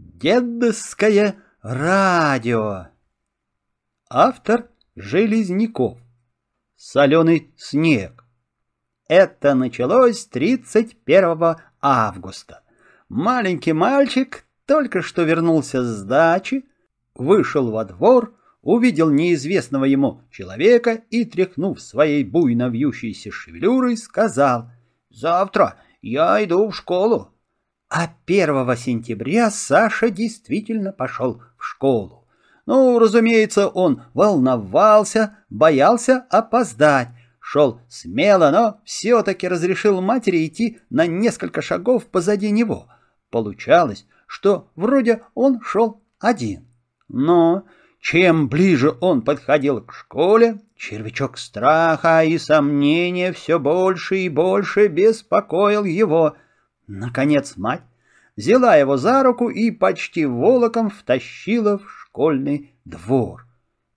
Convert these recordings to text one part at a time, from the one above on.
Дедовское радио. Автор Железняков. Соленый снег. Это началось 31 августа. Маленький мальчик только что вернулся с дачи, вышел во двор, увидел неизвестного ему человека и, тряхнув своей буйно вьющейся шевелюрой, сказал «Завтра я иду в школу». А 1 сентября Саша действительно пошел в школу. Ну, разумеется, он волновался, боялся опоздать, шел смело, но все-таки разрешил матери идти на несколько шагов позади него. Получалось, что вроде он шел один. Но чем ближе он подходил к школе, червячок страха и сомнения все больше и больше беспокоил его. Наконец мать взяла его за руку и почти волоком втащила в школьный двор.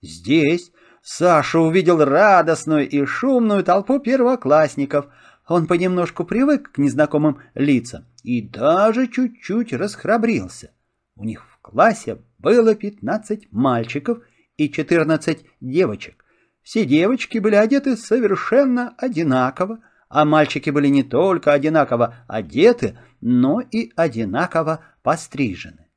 Здесь Саша увидел радостную и шумную толпу первоклассников. Он понемножку привык к незнакомым лицам и даже чуть-чуть расхрабрился. У них в классе было пятнадцать мальчиков и четырнадцать девочек. Все девочки были одеты совершенно одинаково, а мальчики были не только одинаково одеты, но и одинаково пострижены.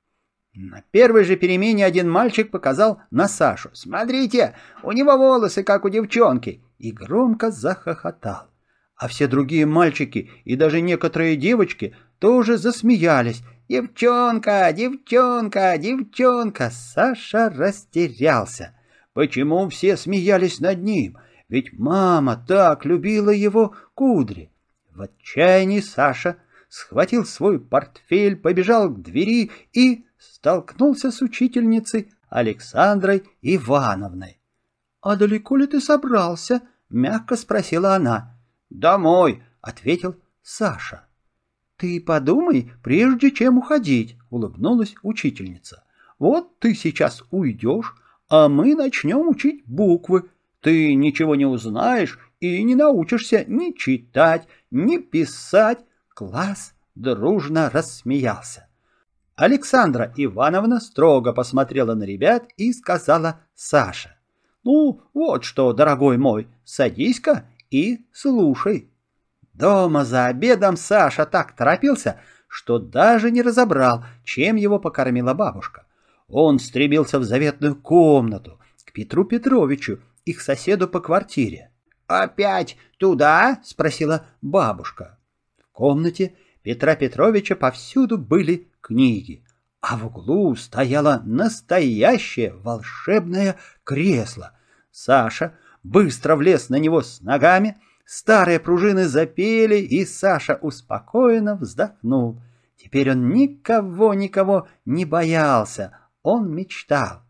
На первой же перемене один мальчик показал на Сашу. «Смотрите, у него волосы, как у девчонки!» и громко захохотал. А все другие мальчики и даже некоторые девочки тоже засмеялись «Девчонка! Девчонка! Девчонка!» Саша растерялся. Почему все смеялись над ним? Ведь мама так любила его кудри. В отчаянии Саша схватил свой портфель, побежал к двери и столкнулся с учительницей Александрой Ивановной. — А далеко ли ты собрался? — мягко спросила она. — Домой, — ответил Саша. «Ты подумай, прежде чем уходить», — улыбнулась учительница. «Вот ты сейчас уйдешь, а мы начнем учить буквы. Ты ничего не узнаешь и не научишься ни читать, ни писать». Класс дружно рассмеялся. Александра Ивановна строго посмотрела на ребят и сказала Саше. «Ну, вот что, дорогой мой, садись-ка и слушай». Дома за обедом Саша так торопился, что даже не разобрал, чем его покормила бабушка. Он стремился в заветную комнату, к Петру Петровичу, их соседу по квартире. «Опять туда?» — спросила бабушка. В комнате Петра Петровича повсюду были книги, а в углу стояло настоящее волшебное кресло. Саша быстро влез на него с ногами — Старые пружины запели, и Саша успокоенно вздохнул. Теперь он никого-никого не боялся, он мечтал.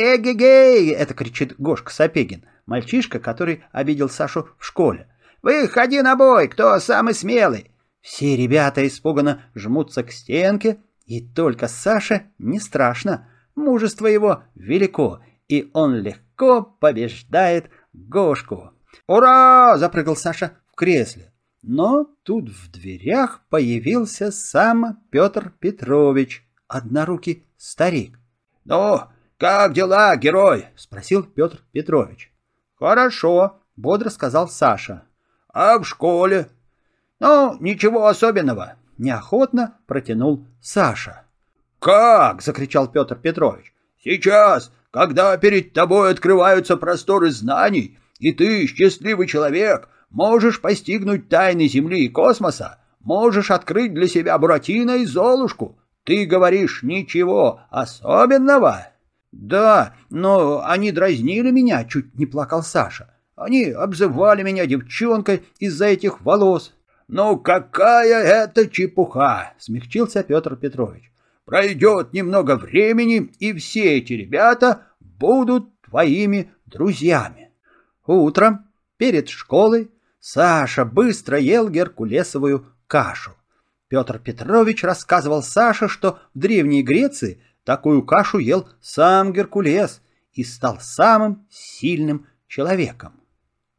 «Эгегей!» — это кричит Гошка Сапегин, мальчишка, который обидел Сашу в школе. «Выходи на бой, кто самый смелый!» Все ребята испуганно жмутся к стенке, и только Саше не страшно. Мужество его велико, и он легко побеждает Гошку. «Ура!» — запрыгал Саша в кресле. Но тут в дверях появился сам Петр Петрович, однорукий старик. «Ну, как дела, герой?» — спросил Петр Петрович. «Хорошо», — бодро сказал Саша. «А в школе?» «Ну, ничего особенного», — неохотно протянул Саша. «Как?» — закричал Петр Петрович. «Сейчас, когда перед тобой открываются просторы знаний, и ты, счастливый человек, можешь постигнуть тайны Земли и космоса, можешь открыть для себя Буратино и Золушку. Ты говоришь ничего особенного? Да, но они дразнили меня, чуть не плакал Саша. Они обзывали меня девчонкой из-за этих волос. Ну какая это чепуха, смягчился Петр Петрович. Пройдет немного времени, и все эти ребята будут твоими друзьями. Утром, перед школой, Саша быстро ел геркулесовую кашу. Петр Петрович рассказывал Саше, что в Древней Греции такую кашу ел сам Геркулес и стал самым сильным человеком.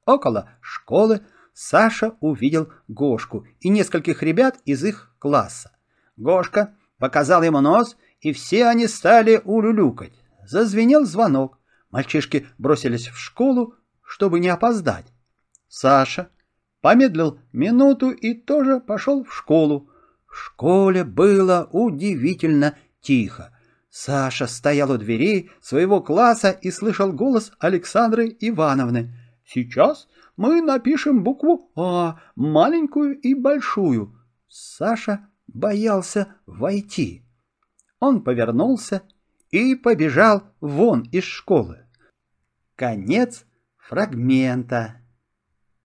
Около школы Саша увидел Гошку и нескольких ребят из их класса. Гошка показал ему нос и все они стали улюлюкать. Зазвенел звонок. Мальчишки бросились в школу, чтобы не опоздать. Саша помедлил минуту и тоже пошел в школу. В школе было удивительно тихо. Саша стоял у дверей своего класса и слышал голос Александры Ивановны. «Сейчас мы напишем букву «А», маленькую и большую». Саша боялся войти. Он повернулся и побежал вон из школы. Конец фрагмента.